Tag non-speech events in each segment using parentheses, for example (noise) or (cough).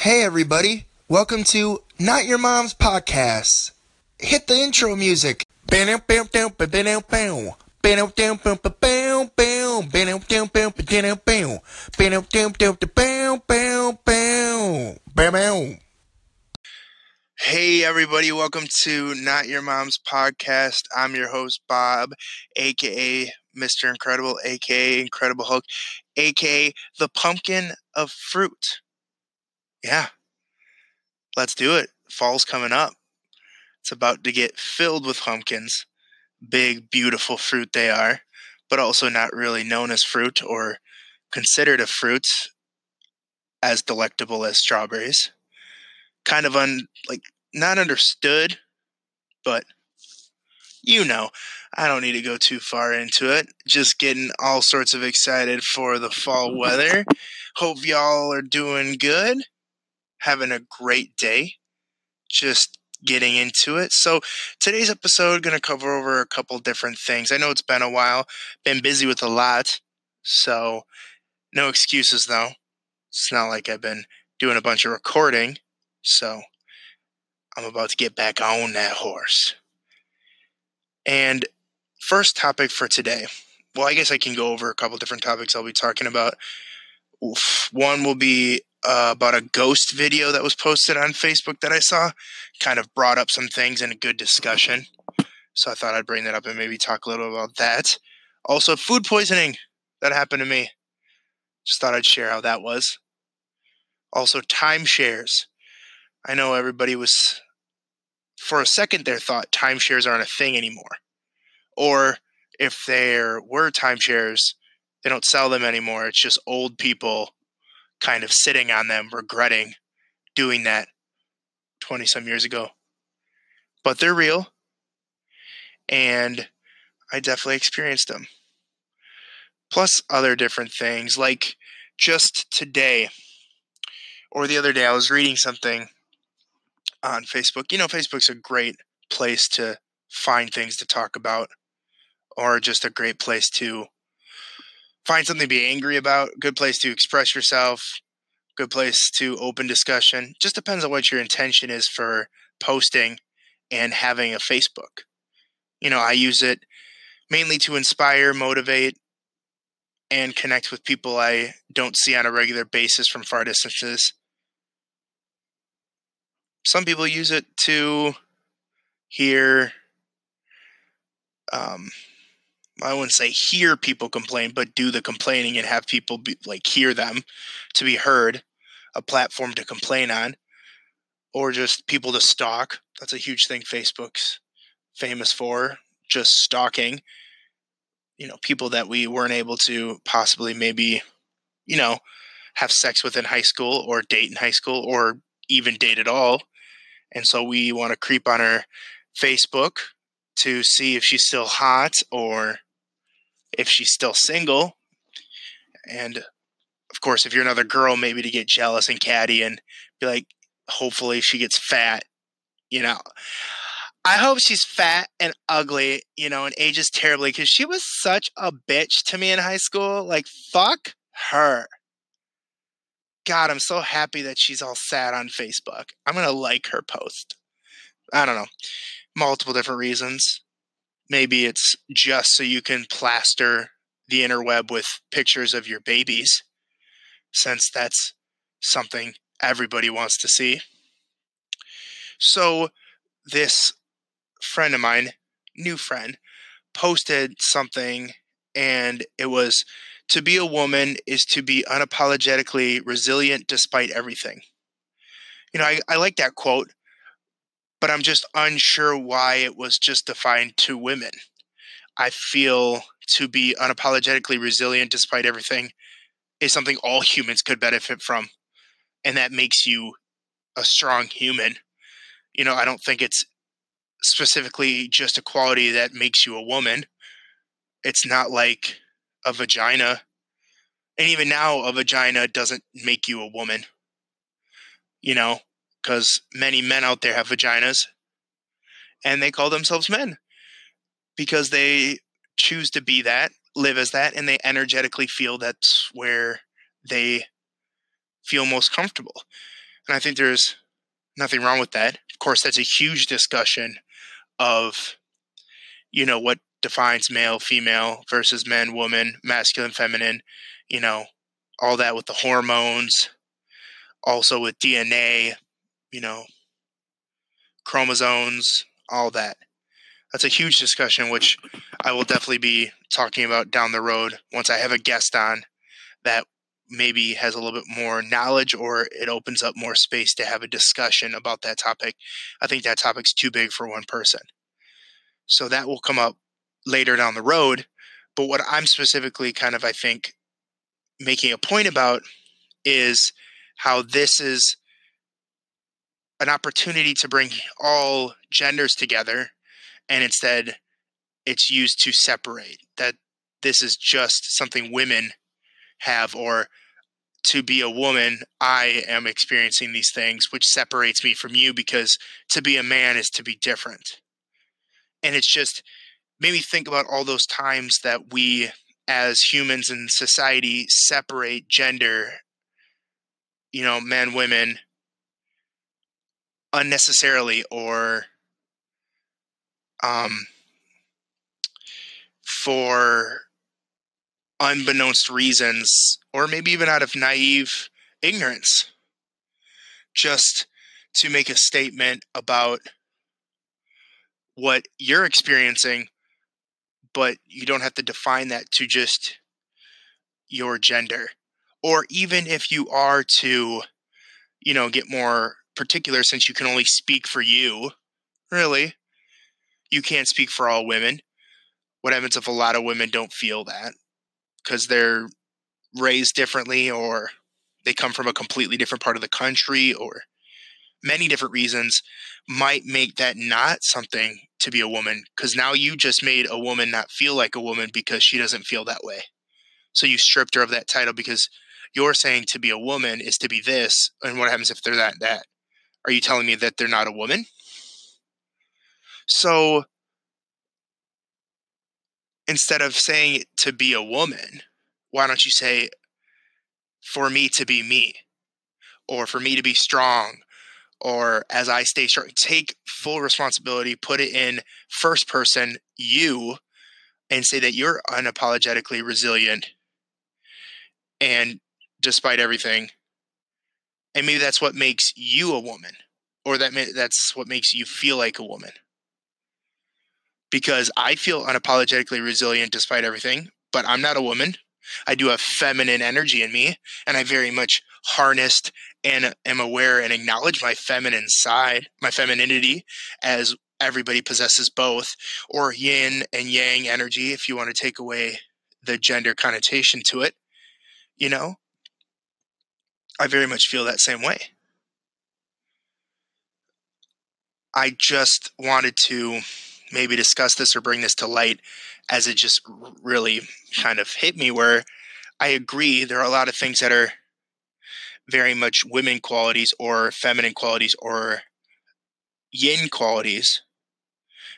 Hey, everybody. Welcome to Not Your Mom's Podcast. Hit the intro music. Hey, everybody. Welcome to Not Your Mom's Podcast. I'm your host, Bob, aka Mr. Incredible, aka Incredible Hulk, aka the pumpkin of fruit. Yeah, let's do it. Fall's coming up. It's about to get filled with pumpkins. Big, beautiful fruit they are, but also not really known as fruit or considered a fruit as delectable as strawberries. Kind of un like not understood, but you know, I don't need to go too far into it. Just getting all sorts of excited for the fall weather. Hope y'all are doing good having a great day, just getting into it. So today's episode going to cover over a couple different things. I know it's been a while, been busy with a lot, so no excuses though. It's not like I've been doing a bunch of recording, so I'm about to get back on that horse. And first topic for today. Well, I guess I can go over a couple different topics I'll be talking about. One will be uh, about a ghost video that was posted on Facebook that I saw. Kind of brought up some things in a good discussion. So I thought I'd bring that up and maybe talk a little about that. Also, food poisoning that happened to me. Just thought I'd share how that was. Also, timeshares. I know everybody was, for a second there, thought timeshares aren't a thing anymore. Or if there were timeshares, they don't sell them anymore. It's just old people kind of sitting on them, regretting doing that 20 some years ago. But they're real. And I definitely experienced them. Plus, other different things. Like just today or the other day, I was reading something on Facebook. You know, Facebook's a great place to find things to talk about or just a great place to find something to be angry about, good place to express yourself, good place to open discussion. Just depends on what your intention is for posting and having a Facebook. You know, I use it mainly to inspire, motivate, and connect with people I don't see on a regular basis from far distances. Some people use it to hear um, I wouldn't say hear people complain, but do the complaining and have people be, like hear them to be heard, a platform to complain on, or just people to stalk. That's a huge thing Facebook's famous for, just stalking. You know, people that we weren't able to possibly maybe, you know, have sex with in high school or date in high school or even date at all. And so we want to creep on her Facebook to see if she's still hot or if she's still single. And of course, if you're another girl, maybe to get jealous and catty and be like, hopefully she gets fat, you know. I hope she's fat and ugly, you know, and ages terribly because she was such a bitch to me in high school. Like, fuck her. God, I'm so happy that she's all sad on Facebook. I'm going to like her post. I don't know. Multiple different reasons. Maybe it's just so you can plaster the interweb with pictures of your babies, since that's something everybody wants to see. So, this friend of mine, new friend, posted something, and it was to be a woman is to be unapologetically resilient despite everything. You know, I, I like that quote but I'm just unsure why it was just defined to women. I feel to be unapologetically resilient despite everything is something all humans could benefit from. And that makes you a strong human. You know, I don't think it's specifically just a quality that makes you a woman. It's not like a vagina. And even now, a vagina doesn't make you a woman. You know, because many men out there have vaginas and they call themselves men because they choose to be that, live as that, and they energetically feel that's where they feel most comfortable. And I think there's nothing wrong with that. Of course, that's a huge discussion of, you know, what defines male, female versus men, woman, masculine, feminine, you know, all that with the hormones, also with DNA, you know, chromosomes, all that. That's a huge discussion, which I will definitely be talking about down the road once I have a guest on that maybe has a little bit more knowledge or it opens up more space to have a discussion about that topic. I think that topic's too big for one person. So that will come up later down the road. But what I'm specifically kind of, I think, making a point about is how this is an opportunity to bring all genders together and instead it's used to separate that this is just something women have or to be a woman i am experiencing these things which separates me from you because to be a man is to be different. And it's just made me think about all those times that we as humans in society separate gender you know men women unnecessarily or um for unbeknownst reasons or maybe even out of naive ignorance just to make a statement about what you're experiencing but you don't have to define that to just your gender. Or even if you are to, you know, get more particular, since you can only speak for you, really, you can't speak for all women. What happens if a lot of women don't feel that because they're raised differently or they come from a completely different part of the country or many different reasons might make that not something to be a woman because now you just made a woman not feel like a woman because she doesn't feel that way. So you stripped her of that title because you're saying to be a woman is to be this. And what happens if they're that that? Are you telling me that they're not a woman? So instead of saying to be a woman, why don't you say for me to be me or for me to be strong or as I stay strong, take full responsibility, put it in first person, you, and say that you're unapologetically resilient. And despite everything, and maybe that's what makes you a woman, or that may, that's what makes you feel like a woman. Because I feel unapologetically resilient despite everything, but I'm not a woman. I do have feminine energy in me, and I very much harnessed and am aware and acknowledge my feminine side, my femininity, as everybody possesses both, or yin and yang energy, if you want to take away the gender connotation to it. You know, I very much feel that same way. I just wanted to maybe discuss this or bring this to light as it just really kind of hit me where I agree there are a lot of things that are very much women qualities or feminine qualities or yin qualities.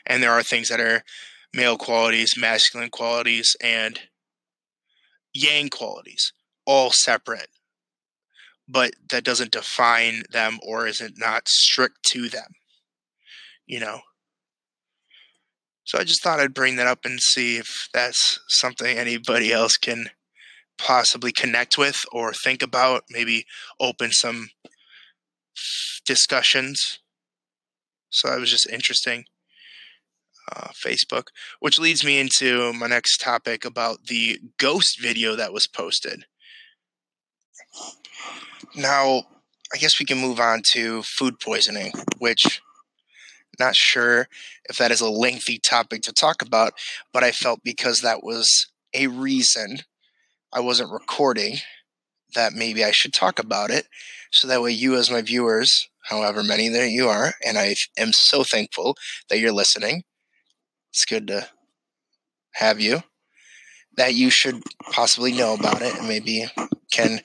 And there are things that are male qualities, masculine qualities, and yang qualities, all separate. But that doesn't define them or is it not strict to them, you know? So I just thought I'd bring that up and see if that's something anybody else can possibly connect with or think about, maybe open some discussions. So that was just interesting. Uh, Facebook, which leads me into my next topic about the ghost video that was posted. Now, I guess we can move on to food poisoning, which not sure if that is a lengthy topic to talk about, but I felt because that was a reason I wasn't recording, that maybe I should talk about it. So that way, you, as my viewers, however many that you are, and I am so thankful that you're listening. It's good to have you. That you should possibly know about it and maybe can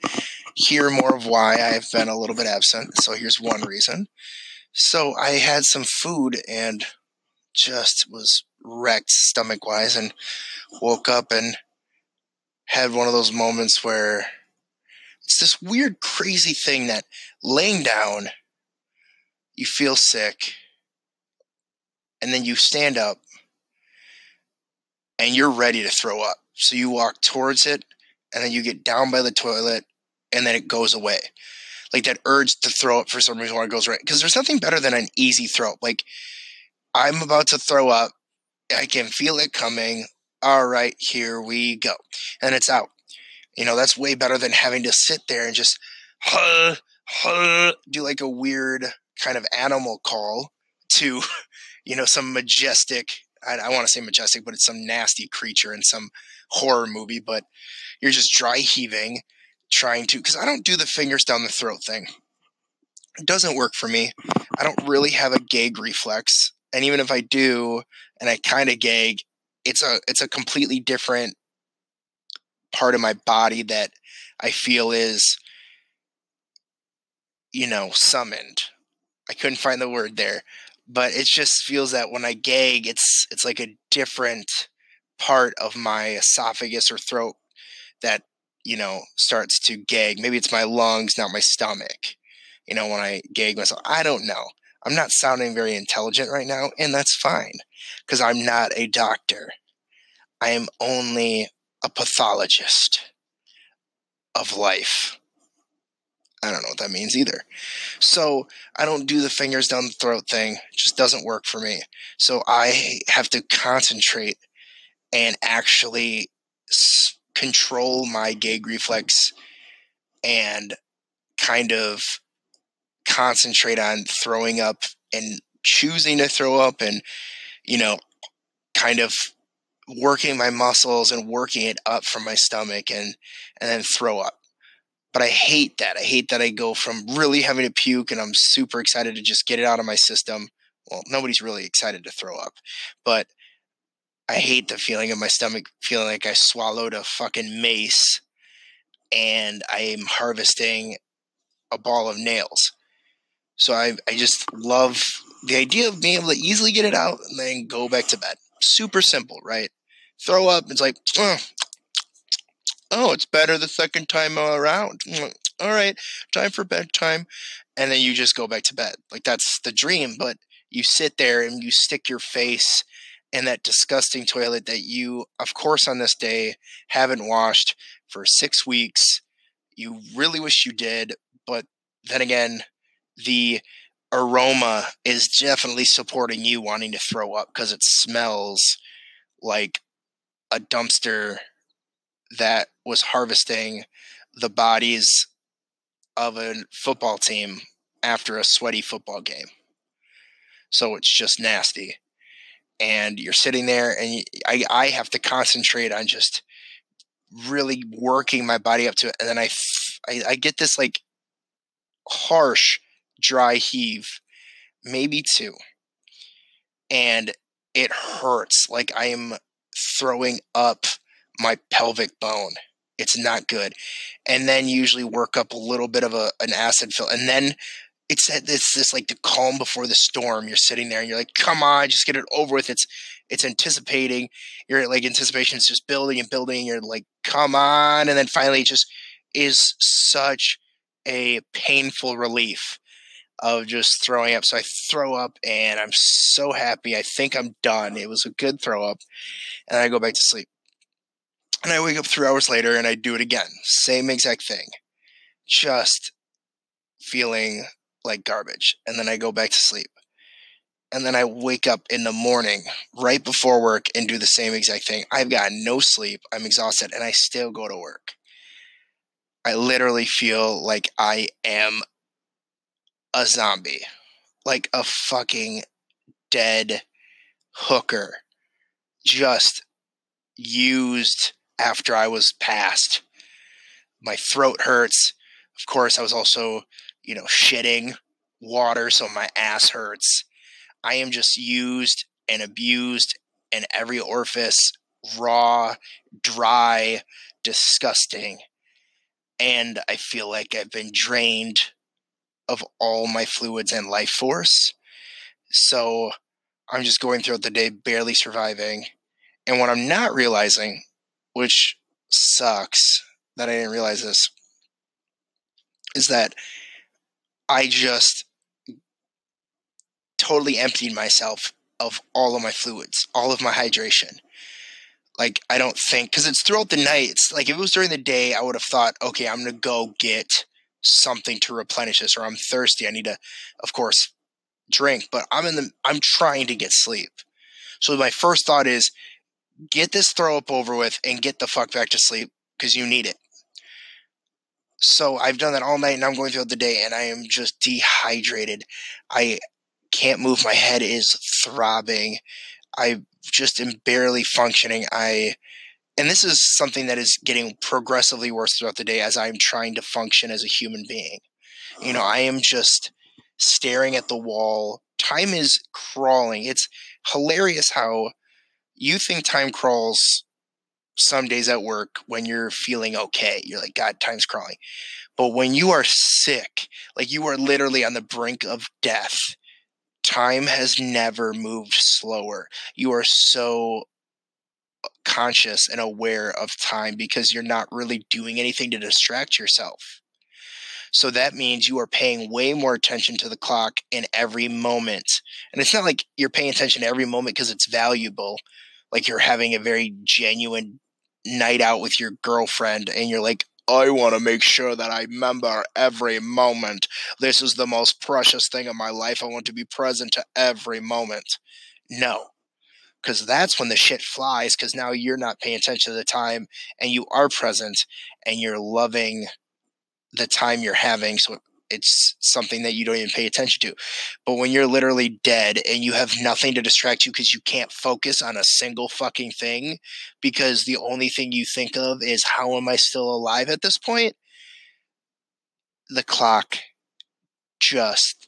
hear more of why I've been a little bit absent. So here's one reason. So I had some food and just was wrecked stomach wise and woke up and had one of those moments where it's this weird, crazy thing that laying down, you feel sick, and then you stand up and you're ready to throw up. So you walk towards it, and then you get down by the toilet, and then it goes away. Like that urge to throw up for some reason it goes right. Because there's nothing better than an easy throw. Up. Like I'm about to throw up, I can feel it coming. All right, here we go. And it's out. You know, that's way better than having to sit there and just huh, huh, do like a weird kind of animal call to, (laughs) you know, some majestic, I, I want to say majestic, but it's some nasty creature in some horror movie, but you're just dry heaving, trying to, because I don't do the fingers down the throat thing. It doesn't work for me. I don't really have a gag reflex. And even if I do, and I kind of gag, it's a it's a completely different part of my body that I feel is you know summoned. I couldn't find the word there, but it just feels that when I gag, it's it's like a different part of my esophagus or throat that you know starts to gag. Maybe it's my lungs, not my stomach. You know, when I gag myself, I don't know. I'm not sounding very intelligent right now, and that's fine because I'm not a doctor. I am only a pathologist of life. I don't know what that means either. So I don't do the fingers down the throat thing. It just doesn't work for me. So I have to concentrate and actually control my gag reflex and kind of concentrate on throwing up and choosing to throw up and you know kind of working my muscles and working it up from my stomach and and then throw up. But i hate that. I hate that i go from really having to puke and i'm super excited to just get it out of my system. Well nobody's really excited to throw up. But i hate the feeling of my stomach feeling like i swallowed a fucking mace and i'm harvesting a ball of nails so I, I just love the idea of being able to easily get it out and then go back to bed. Super simple, right? Throw up, it's like, oh, oh it's better the second time around. Mm, all right, time for bedtime. And then you just go back to bed. Like that's the dream, but you sit there and you stick your face in that disgusting toilet that you, of course, on this day haven't washed for six weeks. You really wish you did, but then again, the aroma is definitely supporting you wanting to throw up because it smells like a dumpster that was harvesting the bodies of a football team after a sweaty football game. So it's just nasty. And you're sitting there, and I, I have to concentrate on just really working my body up to it. And then I, I, I get this like harsh dry heave, maybe two. And it hurts like I am throwing up my pelvic bone. It's not good. And then usually work up a little bit of a, an acid fill. And then it's uh, that it's this like the calm before the storm. You're sitting there and you're like, come on, just get it over with. It's it's anticipating. You're like anticipation is just building and building. You're like, come on, and then finally it just is such a painful relief of just throwing up. So I throw up and I'm so happy. I think I'm done. It was a good throw up. And I go back to sleep. And I wake up three hours later and I do it again. Same exact thing. Just feeling like garbage. And then I go back to sleep. And then I wake up in the morning right before work and do the same exact thing. I've got no sleep. I'm exhausted and I still go to work. I literally feel like I am a zombie, like a fucking dead hooker, just used after I was passed. My throat hurts. Of course, I was also, you know, shitting water, so my ass hurts. I am just used and abused in every orifice, raw, dry, disgusting. And I feel like I've been drained of all my fluids and life force. So I'm just going throughout the day, barely surviving. And what I'm not realizing, which sucks that I didn't realize this, is that I just totally emptied myself of all of my fluids, all of my hydration. Like I don't think because it's throughout the night. It's like if it was during the day, I would have thought, okay, I'm gonna go get something to replenish this, or I'm thirsty. I need to, of course, drink. But I'm in the I'm trying to get sleep. So my first thought is get this throw up over with and get the fuck back to sleep because you need it. So I've done that all night and I'm going throughout the day and I am just dehydrated. I can't move. My head is throbbing. I just am barely functioning. I, and this is something that is getting progressively worse throughout the day as I'm trying to function as a human being. You know, uh-huh. I am just staring at the wall. Time is crawling. It's hilarious how you think time crawls some days at work when you're feeling okay. You're like, God, time's crawling. But when you are sick, like you are literally on the brink of death, time has never moved slower. You are so uh, conscious and aware of time because you're not really doing anything to distract yourself. So that means you are paying way more attention to the clock in every moment. And it's not like you're paying attention to every moment because it's valuable. Like you're having a very genuine night out with your girlfriend and you're like, I want to make sure that I remember every moment. This is the most precious thing in my life. I want to be present to every moment. No, because that's when the shit flies because now you're not paying attention to the time and you are present and you're loving the time you're having. So it's something that you don't even pay attention to. But when you're literally dead and you have nothing to distract you because you can't focus on a single fucking thing because the only thing you think of is how am I still alive at this point? The clock just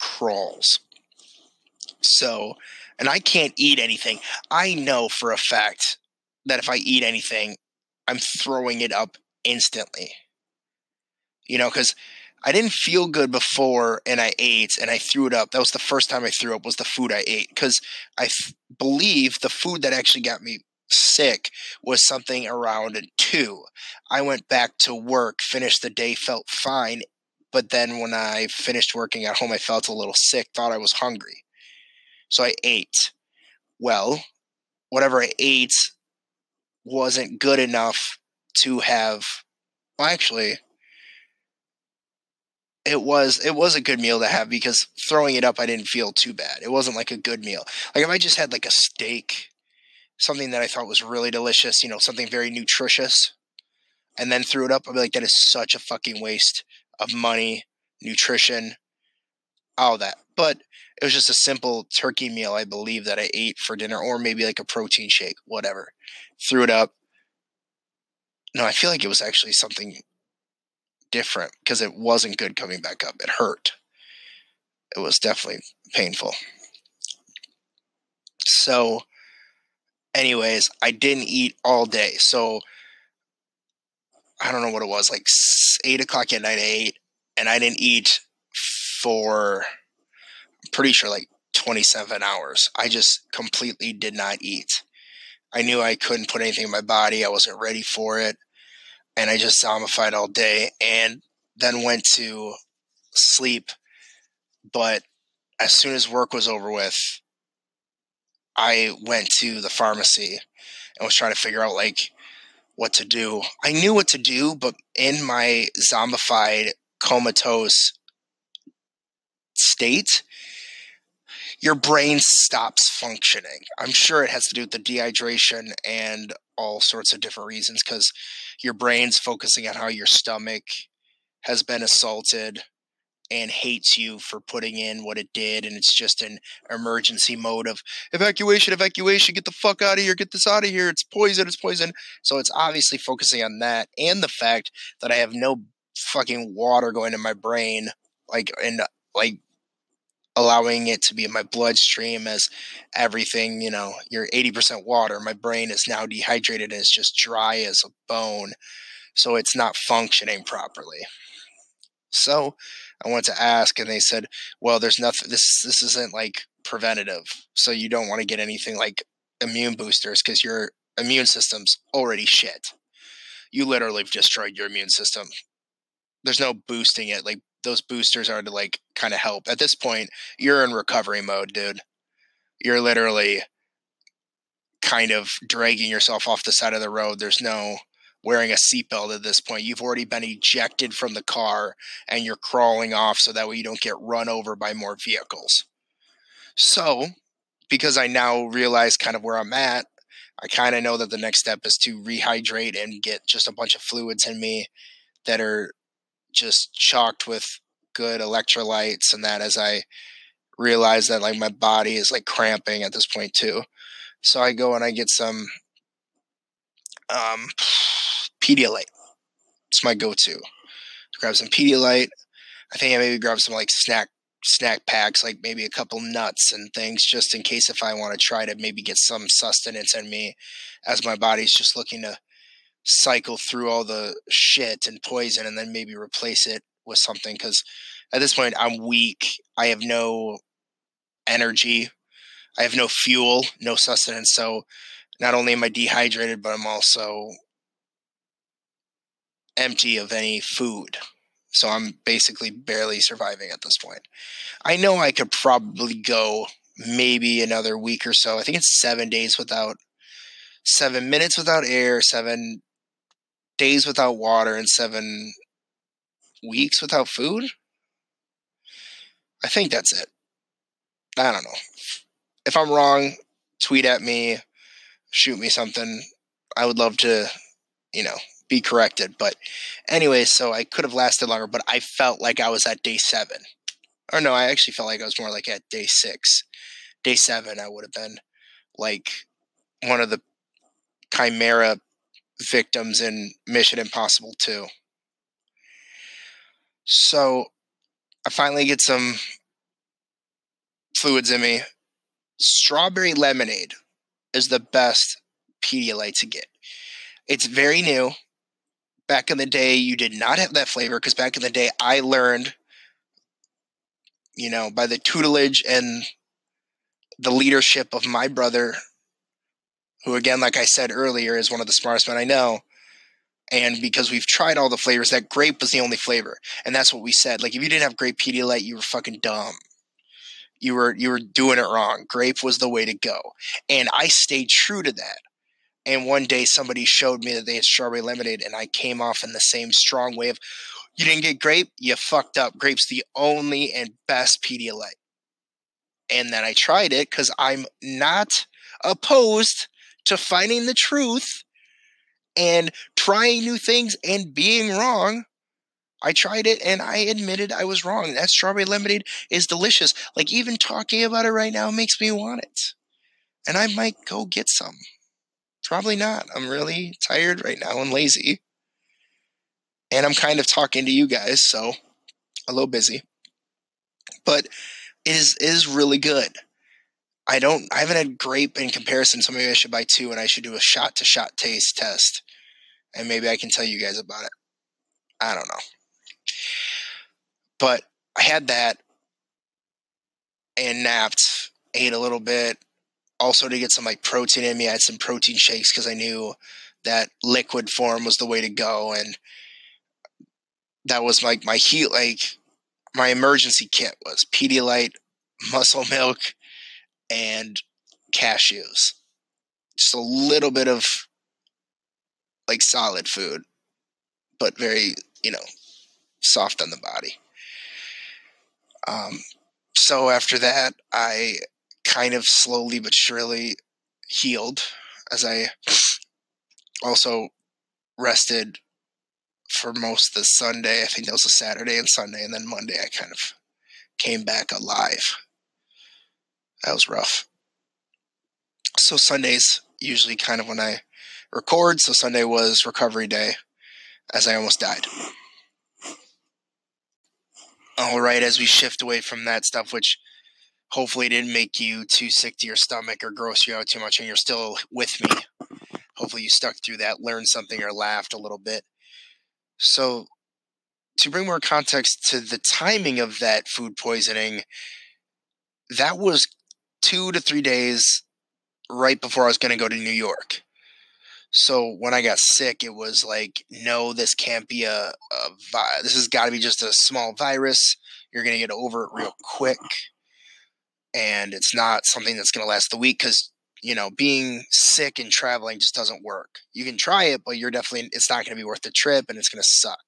crawls. So, and I can't eat anything. I know for a fact that if I eat anything, I'm throwing it up instantly you know, because I didn't feel good before and I ate and I threw it up. That was the first time I threw up was the food I ate because I believe the food that actually got me sick was something around two. I went back to work, finished the day, felt fine. But then when I finished working at home, I felt a little sick, thought I was hungry. So I ate. Well, whatever I ate wasn't good enough to have, well, actually, it was it was a good meal to have because throwing it up I didn't feel too bad. It wasn't like a good meal. Like if I just had like a steak, something that I thought was really delicious, you know, something very nutritious, and then threw it up, I'd be like, that is such a fucking waste of money, nutrition, all that. But it was just a simple turkey meal, I believe, that I ate for dinner, or maybe like a protein shake, whatever. Threw it up. No, I feel like it was actually something different because it wasn't good coming back up. It hurt. It was definitely painful. So, anyways, I didn't eat all day. So, I don't know what it was, like eight o'clock at night, ate, and I didn't eat for, I'm pretty sure, like 27 hours. I just completely did not eat. I knew I couldn't put anything in my body. I wasn't ready for it and I just zombified all day and then went to sleep. But as soon as work was over with, I went to the pharmacy and was trying to figure out like what to do. I knew what to do, but in my zombified comatose state, your brain stops functioning. I'm sure it has to do with the dehydration and all sorts of different reasons because your brain's focusing on how your stomach has been assaulted and hates you for putting in what it did and it's just an emergency mode of evacuation evacuation get the fuck out of here get this out of here it's poison it's poison. So it's obviously focusing on that and the fact that i have no fucking water going in my brain like and like allowing it to be in my bloodstream as everything, you know, you're 80% water. My brain is now dehydrated and it's just dry as a bone. So it's not functioning properly. So I wanted to ask, and they said, well, there's nothing, this, this isn't like preventative. So you don't want to get anything like immune boosters because your immune system's already shit. You literally have destroyed your immune system there's no boosting it. Like those boosters are to like kind of help. At this point, you're in recovery mode, dude. You're literally kind of dragging yourself off the side of the road. There's no wearing a seatbelt at this point. You've already been ejected from the car and you're crawling off so that way you don't get run over by more vehicles. So, because I now realize kind of where I'm at, I kind of know that the next step is to rehydrate and get just a bunch of fluids in me that are just chalked with good electrolytes and that as I realize that like my body is like cramping at this point too. So I go and I get some um Pedialyte. It's my go-to. Grab some Pedialyte. I think I maybe grab some like snack snack packs, like maybe a couple nuts and things, just in case if I want to try to maybe get some sustenance in me, as my body's just looking to cycle through all the shit and poison, and then maybe replace it with something. Because at this point, I'm weak. I have no energy. I have no fuel, no sustenance. So not only am I dehydrated, but I'm also empty of any food. So I'm basically barely surviving at this point. I know I could probably go maybe another week or so. I think it's seven days without, seven minutes without air, seven days without water, and seven weeks without food. I think that's it. I don't know. If I'm wrong, tweet at me, shoot me something. I would love to, you know, be corrected. But anyway, so I could have lasted longer, but I felt like I was at day seven. Or no, I actually felt like I was more like at day six. Day seven, I would have been like one of the chimera victims in Mission Impossible 2. So I finally get some fluids in me. Strawberry lemonade is the best Pedialyte to get. It's very new back in the day you did not have that flavor because back in the day I learned, you know, by the tutelage and the leadership of my brother, who again, like I said earlier, is one of the smartest men I know. And because we've tried all the flavors, that grape was the only flavor. And that's what we said. Like if you didn't have grape Pedialyte, you were fucking dumb. You were you were doing it wrong. Grape was the way to go. And I stayed true to that. And one day somebody showed me that they had strawberry lemonade, and I came off in the same strong way of, you didn't get grape, you fucked up. Grape's the only and best Pedialyte. And then I tried it because I'm not opposed to finding the truth and trying new things and being wrong. I tried it and I admitted I was wrong. That strawberry lemonade is delicious. Like even talking about it right now makes me want it. And I might go get some. Probably not. I'm really tired right now and lazy. And I'm kind of talking to you guys, so a little busy. But it is is really good. I don't I haven't had grape in comparison, so maybe I should buy two and I should do a shot to shot taste test. And maybe I can tell you guys about it. I don't know. But I had that and napped, ate a little bit, also to get some like protein in me. I had some protein shakes because I knew that liquid form was the way to go, and that was like my heat like my emergency kit was Pedialyte, muscle milk, and cashews. Just a little bit of like solid food, but very you know soft on the body. Um, so after that, I kind of slowly but surely healed as I also rested for most of the Sunday. I think that was a Saturday and Sunday, and then Monday I kind of came back alive. That was rough. So Sundays usually kind of when I record. So Sunday was recovery day, as I almost died. All right, as we shift away from that stuff, which hopefully didn't make you too sick to your stomach or gross you out too much and you're still with me hopefully you stuck through that learned something or laughed a little bit so to bring more context to the timing of that food poisoning that was two to three days right before i was going to go to new york So when I got sick, it was like, no, this can't be a, a vi- this has got to be just a small virus. You're going to get over it real quick. And it's not something that's going to last the week because, you know, being sick and traveling just doesn't work. You can try it, but you're definitely, it's not going to be worth the trip and it's going to suck.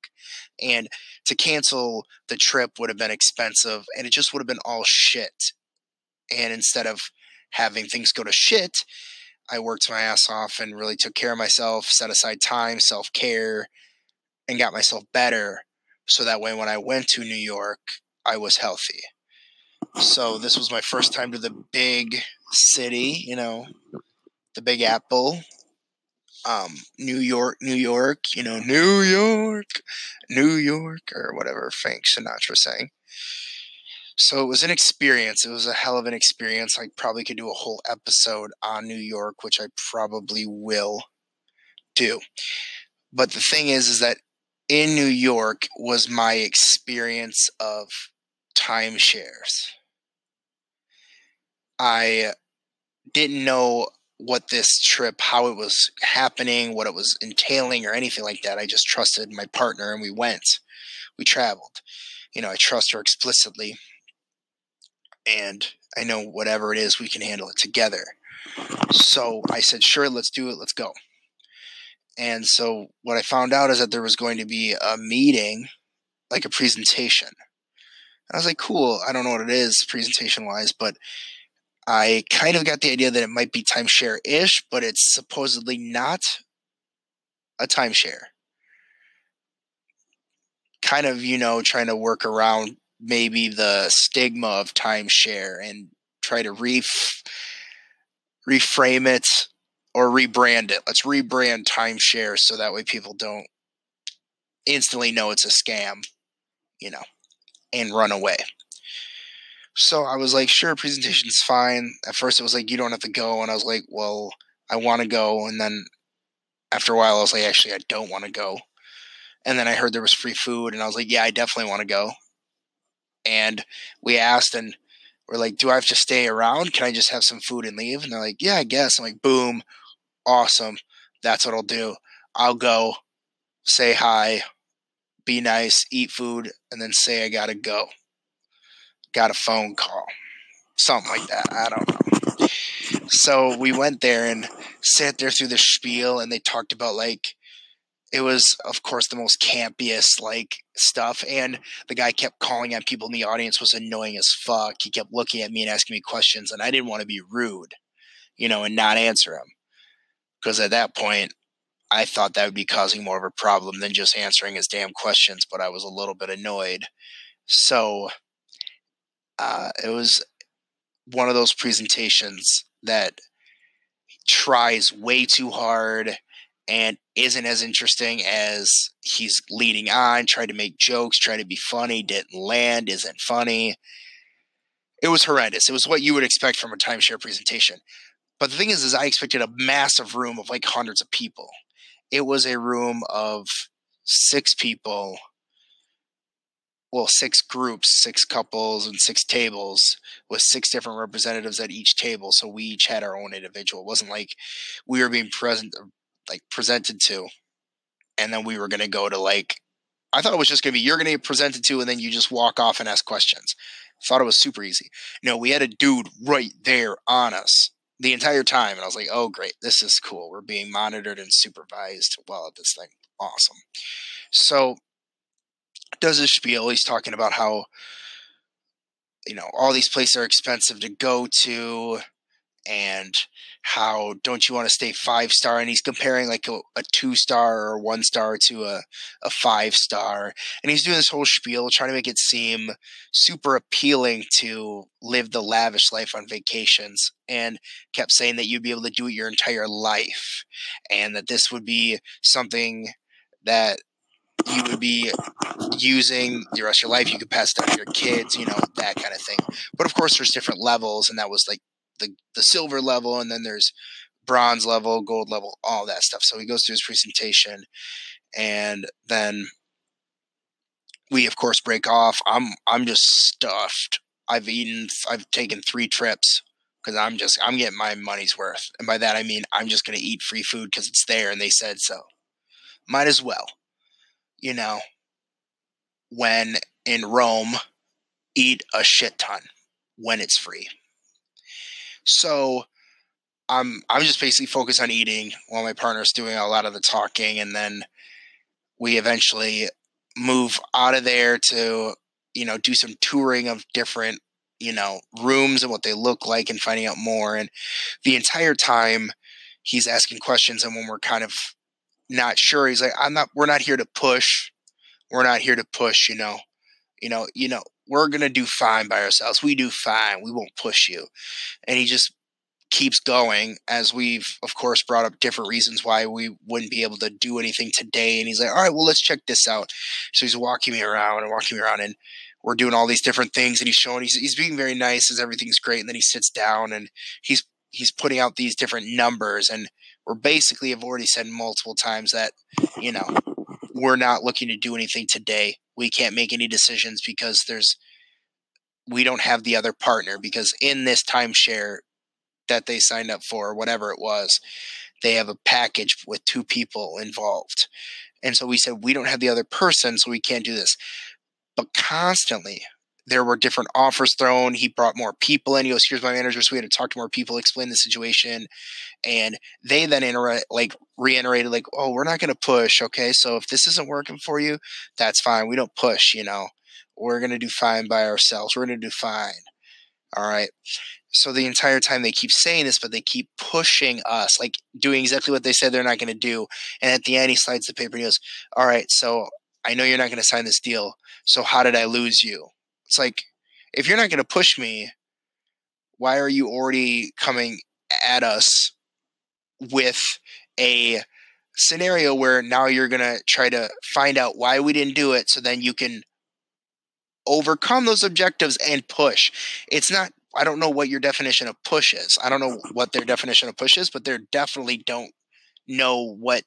And to cancel the trip would have been expensive and it just would have been all shit. And instead of having things go to shit, I worked my ass off and really took care of myself, set aside time, self care, and got myself better. So that way, when I went to New York, I was healthy. So this was my first time to the big city, you know, the Big Apple, um, New York, New York, you know, New York, New York, or whatever Frank Sinatra sang. So it was an experience. It was a hell of an experience. I probably could do a whole episode on New York, which I probably will do. But the thing is, is that in New York was my experience of timeshares. I didn't know what this trip, how it was happening, what it was entailing, or anything like that. I just trusted my partner and we went. We traveled. You know, I trust her explicitly and I know whatever it is, we can handle it together. So I said, sure, let's do it, let's go. And so what I found out is that there was going to be a meeting, like a presentation. And I was like, cool, I don't know what it is presentation wise, but I kind of got the idea that it might be timeshare ish, but it's supposedly not a timeshare. Kind of, you know, trying to work around maybe the stigma of timeshare and try to ref- reframe it or rebrand it. Let's rebrand timeshare so that way people don't instantly know it's a scam, you know, and run away. So I was like, sure, presentation's fine. At first, it was like, you don't have to go. And I was like, well, I want to go. And then after a while, I was like, actually, I don't want to go. And then I heard there was free food. And I was like, yeah, I definitely want to go and we asked and we're like, do I have to stay around? Can I just have some food and leave? And they're like, yeah, I guess. I'm like, boom, awesome. That's what I'll do. I'll go, say hi, be nice, eat food, and then say I gotta go. Got a phone call. Something like that. I don't know. So we went there and sat there through the spiel and they talked about like it was of course the most campiest like stuff and the guy kept calling on people in the audience was annoying as fuck. He kept looking at me and asking me questions and i didn't want to be rude you know and not answer him. Because at that point i thought that would be causing more of a problem than just answering his damn questions but i was a little bit annoyed. So uh, it was one of those presentations that tries way too hard and isn't as interesting as he's leading on, tried to make jokes, tried to be funny, didn't land, isn't funny. It was horrendous. It was what you would expect from a timeshare presentation. But the thing is, is I expected a massive room of like hundreds of people. It was a room of six people, well, six groups, six couples, and six tables with six different representatives at each table. So we each had our own individual. It wasn't like we were being present like presented to, and then we were gonna go to like I thought it was just gonna be you're gonna get presented to, and then you just walk off and ask questions. Thought it was super easy. No, we had a dude right there on us the entire time, and I was like, "Oh, great, this is cool. We're being monitored and supervised while at this thing. Awesome." So, does a spiel? He's talking about how you know all these places are expensive to go to, and how don't you want to stay five star and he's comparing like a, a two star or one star to a, a five star and he's doing this whole spiel trying to make it seem super appealing to live the lavish life on vacations and kept saying that you'd be able to do it your entire life and that this would be something that you would be using the rest of your life. You could pass down to your kids, you know, that kind of thing. But of course, there's different levels, and that was like the the silver level, and then there's bronze level, gold level, all that stuff. So he goes through his presentation, and then we of course break off. I'm I'm just stuffed. I've eaten. I've taken three trips because I'm just I'm getting my money's worth, and by that I mean I'm just gonna eat free food because it's there and they said so. Might as well, you know. When in Rome, eat a shit ton when it's free. So I'm I'm just basically focused on eating while my partner's doing a lot of the talking, and then we eventually move out of there to you know do some touring of different you know rooms and what they look like and finding out more and the entire time he's asking questions and when we're kind of not sure he's like i'm not we're not here to push. We're not here to push you know. You know you know we're gonna do fine by ourselves. We do fine. We won't push you. And he just keeps going as we've of course brought up different reasons why we wouldn't be able to do anything today and he's like all right well let's check this out. So he's walking me around and walking me around and we're doing all these different things and he's showing he's, he's being very nice as everything's great and then he sits down and he's he's putting out these different numbers and we're basically have already said multiple times that you know we're not looking to do anything today we can't make any decisions because there's we don't have the other partner because in this timeshare that they signed up for, whatever it was, they have a package with two people involved. And so we said, we don't have the other person, so we can't do this. But constantly, there were different offers thrown. He brought more people in. He goes, "Here's my manager." So we had to talk to more people, explain the situation, and they then inter- like reiterated, like, "Oh, we're not going to push. Okay, so if this isn't working for you, that's fine. We don't push. You know, we're going to do fine by ourselves. We're going to do fine. All right." So the entire time they keep saying this, but they keep pushing us, like doing exactly what they said they're not going to do. And at the end, he slides the paper and he goes, All right, so I know you're not going to sign this deal. So how did I lose you? It's like, if you're not going to push me, why are you already coming at us with a scenario where now you're going to try to find out why we didn't do it so then you can overcome those objectives and push. It's not I don't know what your definition of push is. I don't know what their definition of push is, but they definitely don't know what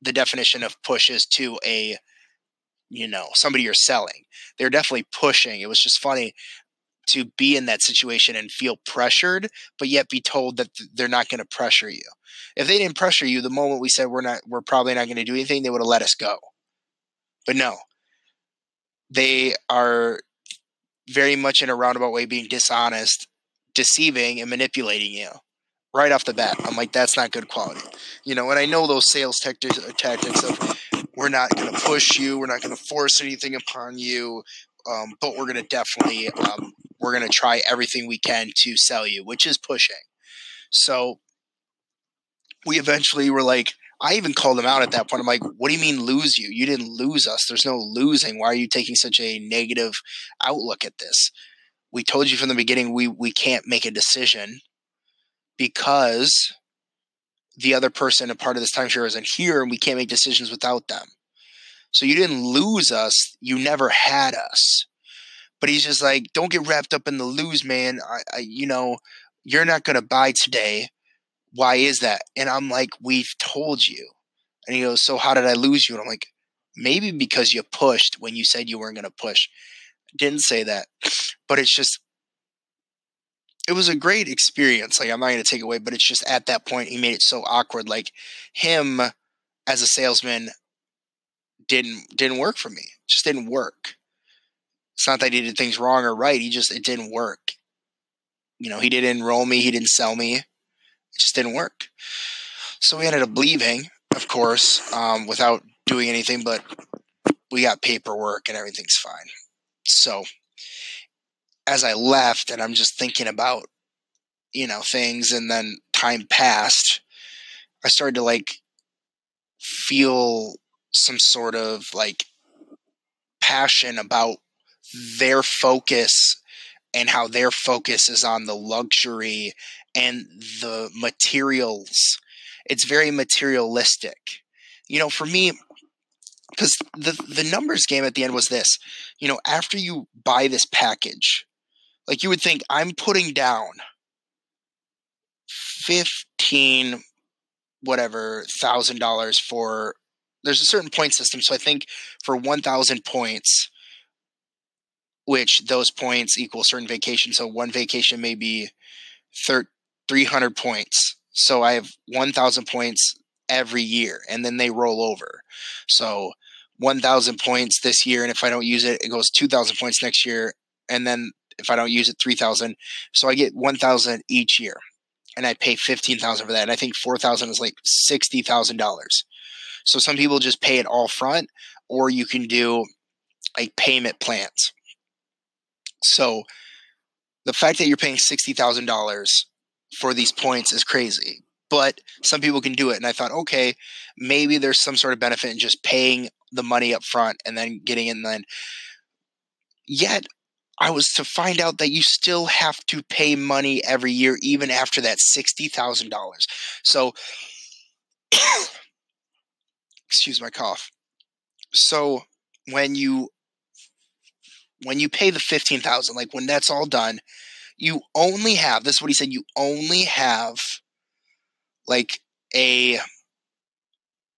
the definition of push is to a you know somebody you're selling. They're definitely pushing. It was just funny to be in that situation and feel pressured, but yet be told that they're not going to pressure you. If they didn't pressure you, the moment we said we're not, we're probably not going to do anything, they would have let us go. But no, they are very much in a roundabout way being dishonest, deceiving, and manipulating you right off the bat. I'm like, that's not good quality. You know, and I know those sales tactics, tactics of we're not going to push you, we're not going to force anything upon you, um, but we're going to definitely, um, we're going to try everything we can to sell you, which is pushing. So we eventually were like, I even called him out at that point. I'm like, what do you mean lose you? You didn't lose us. There's no losing. Why are you taking such a negative outlook at this? We told you from the beginning we we can't make a decision because the other person, a part of this timeshare, isn't here, and we can't make decisions without them. So you didn't lose us. You never had us. But he's just like, don't get wrapped up in the lose, man. I, I you know, you're not going to buy today why is that? And I'm like, we've told you. And he goes, so how did I lose you? And I'm like, maybe because you pushed when you said you weren't going to push. Didn't say that, but it's just, it was a great experience. Like I'm not going to take away, but it's just at that point he made it so awkward. Like him as a salesman didn't didn't work for me. just didn't work. It's not that he did things wrong or right. He just it didn't work. You know, he didn't enroll me. He didn't sell me. It just didn't work. So we ended up leaving, of course, um, without doing anything, but we got paperwork and everything's fine. So as I left, and I'm just thinking about, you know, things, and then time passed, I started to like feel some sort of like passion about their focus and how their focus is on the luxury and the materials. It's very materialistic. You know, for me, because the the numbers game at the end was this. You know, after you buy this package, like you would think I'm putting down fifteen whatever thousand dollars for there's a certain point system. So I think for one thousand points, which those points equal certain vacation. So one vacation may be 300 points. So I have 1,000 points every year and then they roll over. So 1,000 points this year. And if I don't use it, it goes 2,000 points next year. And then if I don't use it, 3,000. So I get 1,000 each year and I pay 15,000 for that. And I think 4,000 is like $60,000. So some people just pay it all front or you can do like payment plans. So the fact that you're paying $60,000 for these points is crazy. But some people can do it. And I thought, okay, maybe there's some sort of benefit in just paying the money up front and then getting in then. Yet I was to find out that you still have to pay money every year, even after that $60,000. So, (coughs) excuse my cough. So when you when you pay the 15,000 like when that's all done you only have this is what he said you only have like a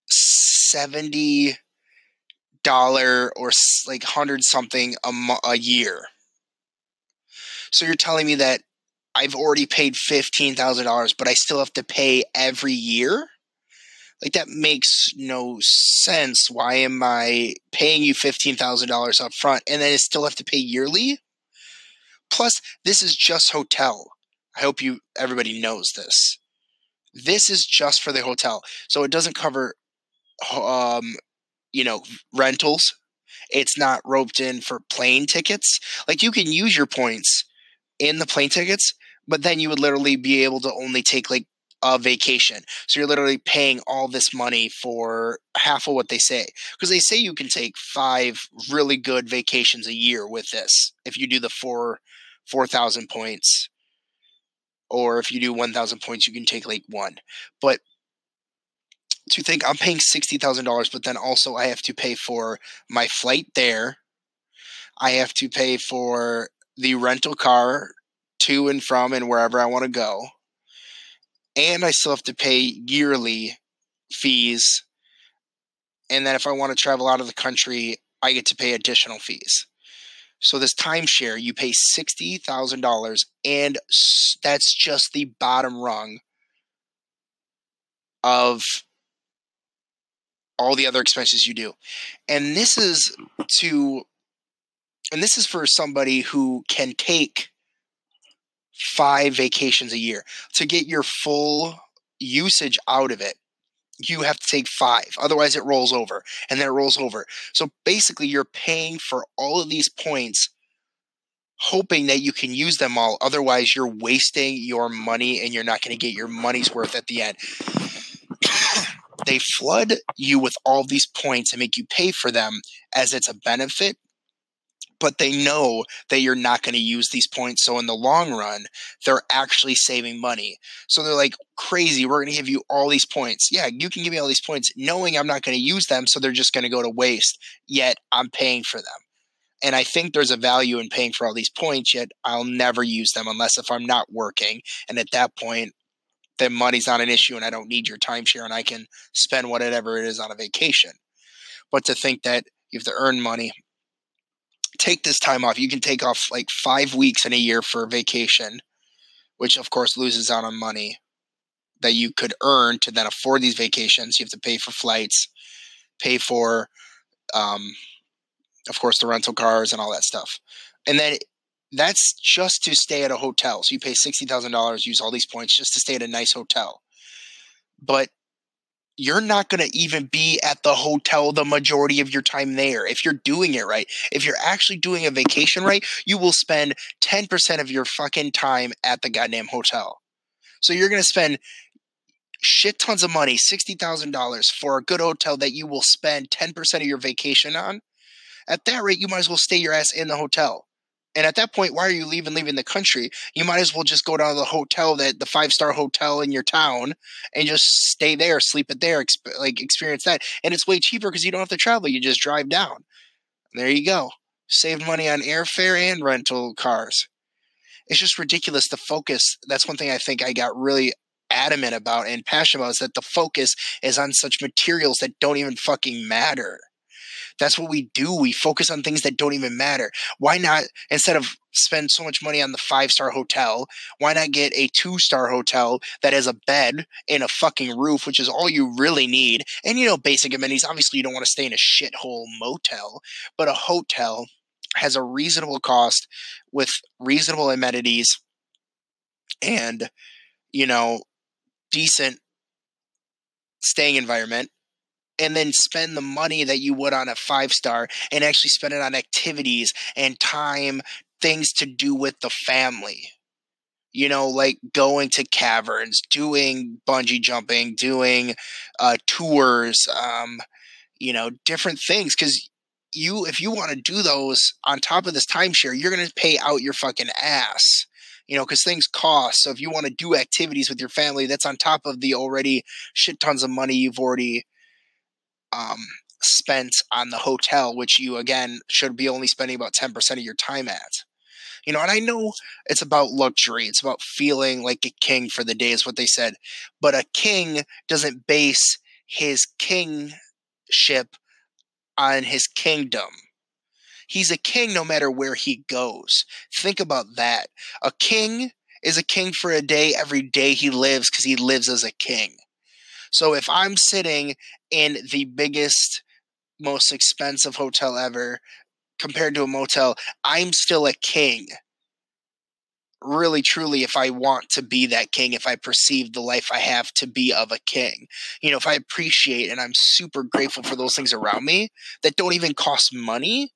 70 dollar or like 100 something a, a year so you're telling me that I've already paid $15,000 but I still have to pay every year like that makes no sense. Why am I paying you fifteen thousand dollars up front and then I still have to pay yearly? Plus, this is just hotel. I hope you everybody knows this. This is just for the hotel, so it doesn't cover, um, you know, rentals. It's not roped in for plane tickets. Like you can use your points in the plane tickets, but then you would literally be able to only take like a vacation. So you're literally paying all this money for half of what they say. Because they say you can take five really good vacations a year with this if you do the four four thousand points. Or if you do one thousand points, you can take like one. But to think I'm paying sixty thousand dollars, but then also I have to pay for my flight there. I have to pay for the rental car to and from and wherever I want to go and I still have to pay yearly fees. And then if I want to travel out of the country, I get to pay additional fees. So this timeshare, you pay sixty thousand dollars, and that's just the bottom rung of all the other expenses you do. And this is to, and this is for somebody who can take five vacations a year. To get your full usage out of it, you have to take five. Otherwise, it rolls over and then it rolls over. So basically, you're paying for all of these points, hoping that you can use them all. Otherwise, you're wasting your money and you're not going to get your money's worth at the end. (coughs) they flood you with all these points and make you pay for them as it's a benefit but they know that you're not going to use these points. So in the long run, they're actually saving money. So they're like, crazy, we're going to give you all these points. Yeah, you can give me all these points knowing I'm not going to use them. So they're just going to go to waste, yet I'm paying for them. And I think there's a value in paying for all these points, yet I'll never use them unless if I'm not working. And at that point, then money's not an issue and I don't need your timeshare and I can spend whatever it is on a vacation. But to think that you have to earn money take this time off. You can take off like five weeks in a year for vacation, which of course loses out on money that you could earn to then afford these vacations. You have to pay for flights, pay for, um, of course, the rental cars and all that stuff. And then that's just to stay at a hotel. So you pay $60,000, use all these points just to stay at a nice hotel. But you're not going to even be at the hotel the majority of your time there if you're doing it right. If you're actually doing a vacation right, you will spend 10% of your fucking time at the goddamn hotel. So you're going to spend shit tons of money, $60,000 for a good hotel that you will spend 10% of your vacation on. At that rate, you might as well stay your ass in the hotel. And at that point, why are you leaving leaving the country? You might as well just go down to the hotel that the five star hotel in your town and just stay there, sleep it there, exp- like experience that. And it's way cheaper because you don't have to travel. You just drive down. There you go. Save money on airfare and rental cars. It's just ridiculous. The focus. That's one thing I think I got really adamant about and passionate about is that the focus is on such materials that don't even fucking matter. That's what we do. We focus on things that don't even matter. Why not, instead of spend so much money on the five star hotel, why not get a two star hotel that has a bed and a fucking roof, which is all you really need? And, you know, basic amenities. Obviously, you don't want to stay in a shithole motel, but a hotel has a reasonable cost with reasonable amenities and, you know, decent staying environment and then spend the money that you would on a five star and actually spend it on activities and time, things to do with the family. You know, like going to caverns, doing bungee jumping, doing uh, tours, um, you know, different things. Because you, if you want to do those on top of this timeshare, you're going to pay out your fucking ass you know, because things cost. So if you want to do activities with your family, that's on top of the already shit tons of money you've already um, spent on the hotel, which you again should be only spending about 10% of your time at. You know, and I know it's about luxury, it's about feeling like a king for the day, is what they said. But a king doesn't base his kingship on his kingdom. He's a king no matter where he goes. Think about that. A king is a king for a day every day he lives because he lives as a king. So if I'm sitting in the biggest, most expensive hotel ever compared to a motel, I'm still a king. Really, truly, if I want to be that king, if I perceive the life I have to be of a king, you know, if I appreciate and I'm super grateful for those things around me that don't even cost money,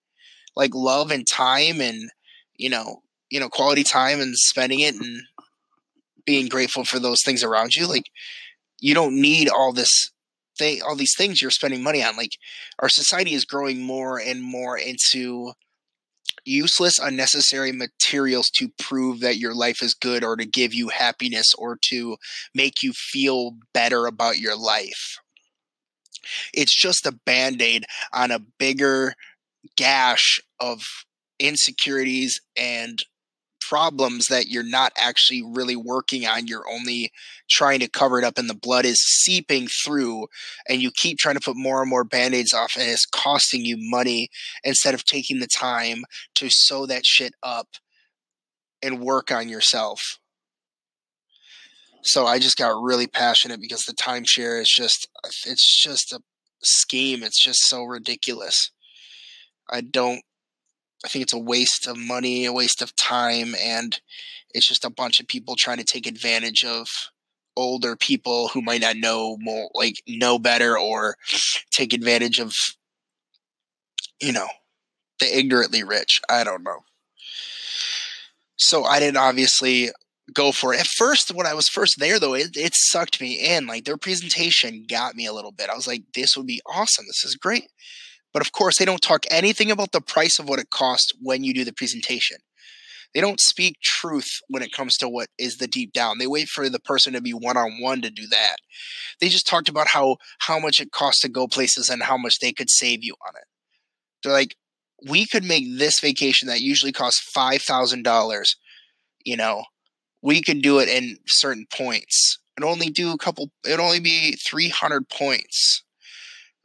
like love and time and, you know, you know, quality time and spending it and being grateful for those things around you, like you don't need all this thing all these things you're spending money on. Like our society is growing more and more into useless unnecessary materials to prove that your life is good or to give you happiness or to make you feel better about your life. It's just a band-aid on a bigger gash of insecurities and problems that you're not actually really working on. You're only trying to cover it up, and the blood is seeping through, and you keep trying to put more and more band aids off, and it's costing you money instead of taking the time to sew that shit up and work on yourself. So I just got really passionate because the timeshare is just it's just a scheme. It's just so ridiculous. I don't I think it's a waste of money, a waste of time, and it's just a bunch of people trying to take advantage of older people who might not know more, like know better, or take advantage of, you know, the ignorantly rich. I don't know. So I didn't obviously go for it. At first, when I was first there, though, it, it sucked me in. Like their presentation got me a little bit. I was like, this would be awesome. This is great. But of course, they don't talk anything about the price of what it costs when you do the presentation. They don't speak truth when it comes to what is the deep down. They wait for the person to be one on one to do that. They just talked about how how much it costs to go places and how much they could save you on it. They're like, we could make this vacation that usually costs five thousand dollars. You know, we could do it in certain points and only do a couple. It'd only be three hundred points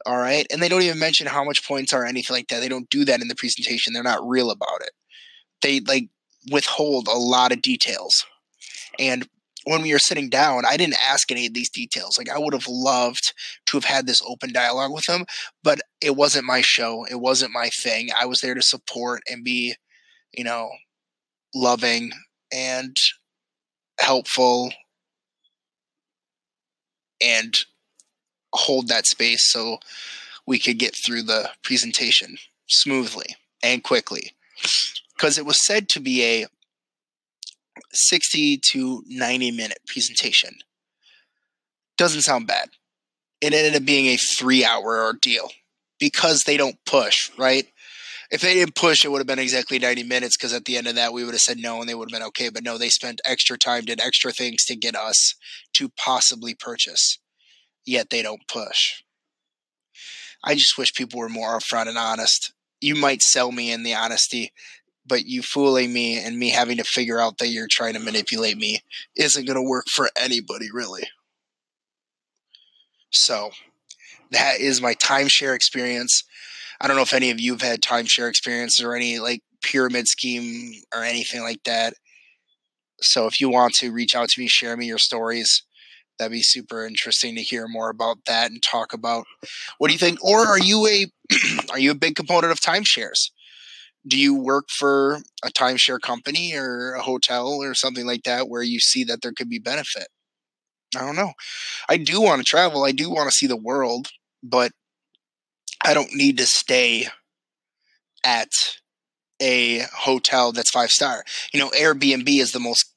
all right. And they don't even mention how much points are anything like that. They don't do that in the presentation. They're not real about it. They like withhold a lot of details. And when we were sitting down, I didn't ask any of these details. Like I would have loved to have had this open dialogue with them, but it wasn't my show. It wasn't my thing. I was there to support and be, you know, loving and helpful and hold that space so we could get through the presentation smoothly and quickly. Because it was said to be a 60 to 90 minute presentation. Doesn't sound bad. It ended up being a three hour ordeal because they don't push, right? If they didn't push, it would have been exactly 90 minutes because at the end of that, we would have said no and they would have been okay. But no, they spent extra time, did extra things to get us to possibly purchase yet they don't push. I just wish people were more upfront and honest. You might sell me in the honesty, but you fooling me and me having to figure out that you're trying to manipulate me isn't going to work for anybody, really. So, that is my timeshare experience. I don't know if any of you have had timeshare experiences or any like pyramid scheme or anything like that. So if you want to reach out to me, share me your stories. That'd be super interesting to hear more about that and talk about what do you think? Or are you a (clears throat) are you a big component of timeshares? Do you work for a timeshare company or a hotel or something like that where you see that there could be benefit? I don't know. I do want to travel. I do want to see the world, but I don't need to stay at a hotel that's five star. You know, Airbnb is the most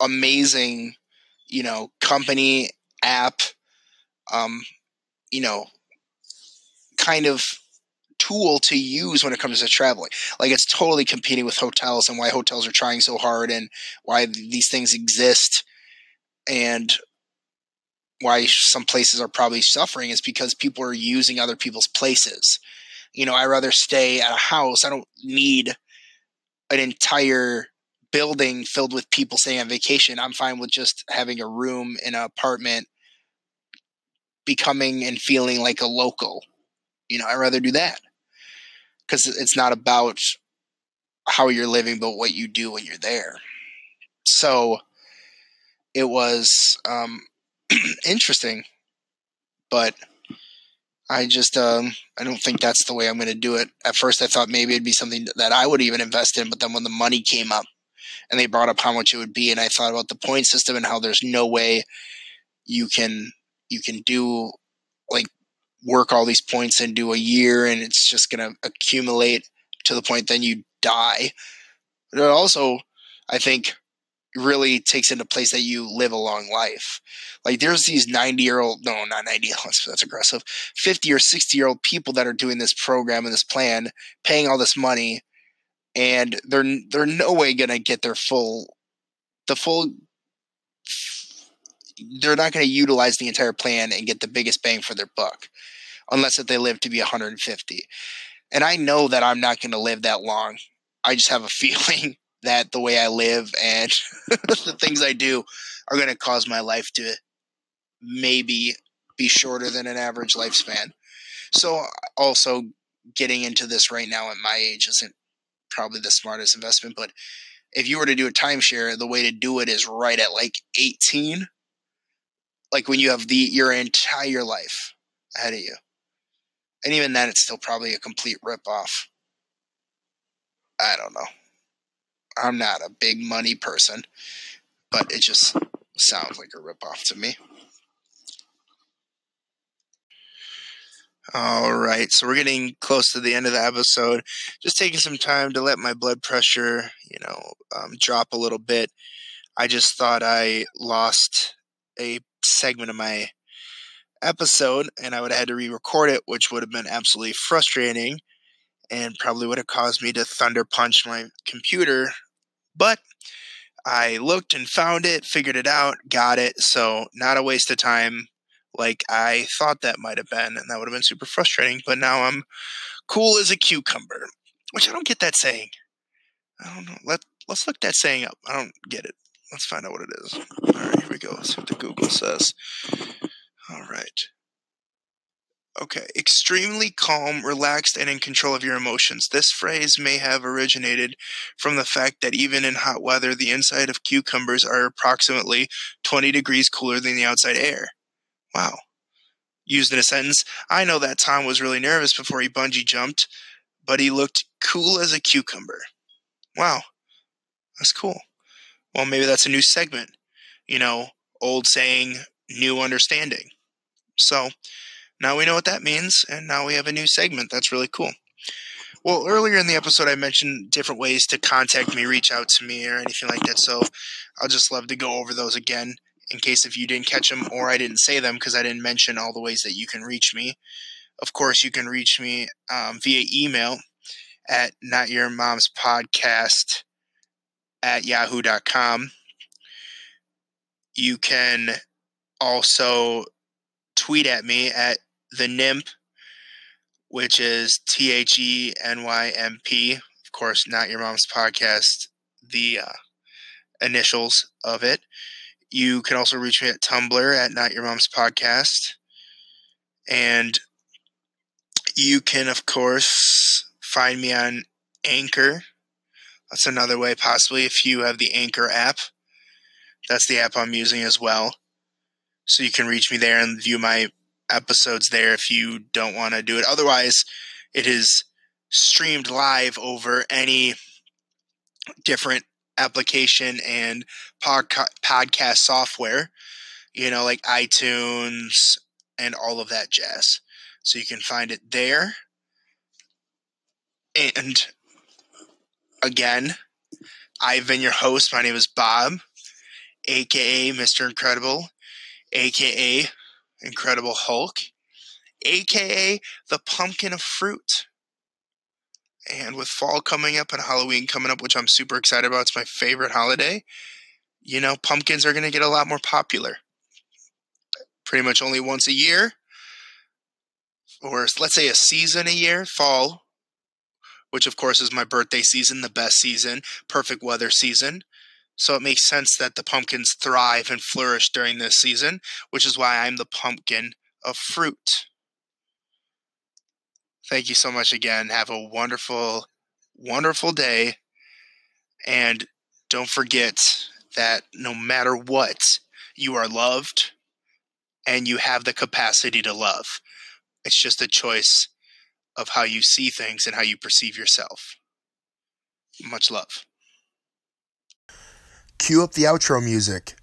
amazing, you know, company app, um, you know, kind of tool to use when it comes to traveling. Like it's totally competing with hotels and why hotels are trying so hard and why these things exist and why some places are probably suffering is because people are using other people's places. You know, I rather stay at a house. I don't need an entire building filled with people staying on vacation. I'm fine with just having a room in an apartment, becoming and feeling like a local. You know, I'd rather do that because it's not about how you're living, but what you do when you're there. So it was um, (clears throat) interesting, but I just um, I don't think that's the way I'm going to do it. At first, I thought maybe it'd be something that I would even invest in, but then when the money came up and they brought up how much it would be, and I thought about the point system and how there's no way you can you can do like work all these points and do a year, and it's just going to accumulate to the point then you die. But also, I think really takes into place that you live a long life. Like there's these 90 year old, no, not 90, (laughs) that's aggressive, 50 or 60 year old people that are doing this program and this plan, paying all this money, and they're they're no way gonna get their full, the full. They're not going to utilize the entire plan and get the biggest bang for their buck, unless if they live to be 150. And I know that I'm not going to live that long. I just have a (laughs) feeling that the way I live and (laughs) the things I do are going to cause my life to maybe be shorter than an average lifespan. So, also getting into this right now at my age isn't probably the smartest investment, but if you were to do a timeshare, the way to do it is right at like 18, like when you have the your entire life ahead of you. And even then, it's still probably a complete rip off. I don't know. I'm not a big money person, but it just sounds like a ripoff to me. All right, so we're getting close to the end of the episode. Just taking some time to let my blood pressure, you know, um, drop a little bit. I just thought I lost a segment of my episode, and I would have had to re-record it, which would have been absolutely frustrating and probably would have caused me to thunder punch my computer. But I looked and found it, figured it out, got it. So, not a waste of time like I thought that might have been. And that would have been super frustrating. But now I'm cool as a cucumber, which I don't get that saying. I don't know. Let, let's look that saying up. I don't get it. Let's find out what it is. All right, here we go. Let's see what the Google says. All right. Okay, extremely calm, relaxed, and in control of your emotions. This phrase may have originated from the fact that even in hot weather, the inside of cucumbers are approximately 20 degrees cooler than the outside air. Wow. Used in a sentence, I know that Tom was really nervous before he bungee jumped, but he looked cool as a cucumber. Wow. That's cool. Well, maybe that's a new segment. You know, old saying, new understanding. So, now we know what that means, and now we have a new segment. That's really cool. Well, earlier in the episode, I mentioned different ways to contact me, reach out to me, or anything like that. So I'll just love to go over those again in case if you didn't catch them or I didn't say them because I didn't mention all the ways that you can reach me. Of course, you can reach me um, via email at notyourmomspodcast at yahoo.com. You can also tweet at me at the NYMP, which is T H E N Y M P. Of course, not your mom's podcast, the uh, initials of it. You can also reach me at Tumblr at Not Your Mom's Podcast. And You can, of course, find me on Anchor. That's another way, possibly, if you have the Anchor app. That's the app I'm using as well. So you can reach me there and view my episodes there if you don't want to do it. Otherwise, it is streamed live over any different application and podca- podcast software, you know, like iTunes and all of that jazz. So you can find it there. And again, I've been your host. My name is Bob, aka Mr. Incredible, aka Incredible Hulk, aka the Pumpkin of Fruit. And with fall coming up and Halloween coming up, which I'm super excited about, it's my favorite holiday. You know, pumpkins are going to get a lot more popular. Pretty much only once a year, or let's say a season a year, fall, which of course is my birthday season, the best season, perfect weather season. So it makes sense that the pumpkins thrive and flourish during this season, which is why I'm the pumpkin of fruit. Thank you so much again. Have a wonderful, wonderful day. And don't forget that no matter what, you are loved and you have the capacity to love. It's just a choice of how you see things and how you perceive yourself. Much love. Cue up the outro music.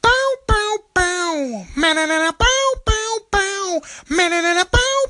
Bow, bow, bow. Man, bow, bow, bow. Man, bow.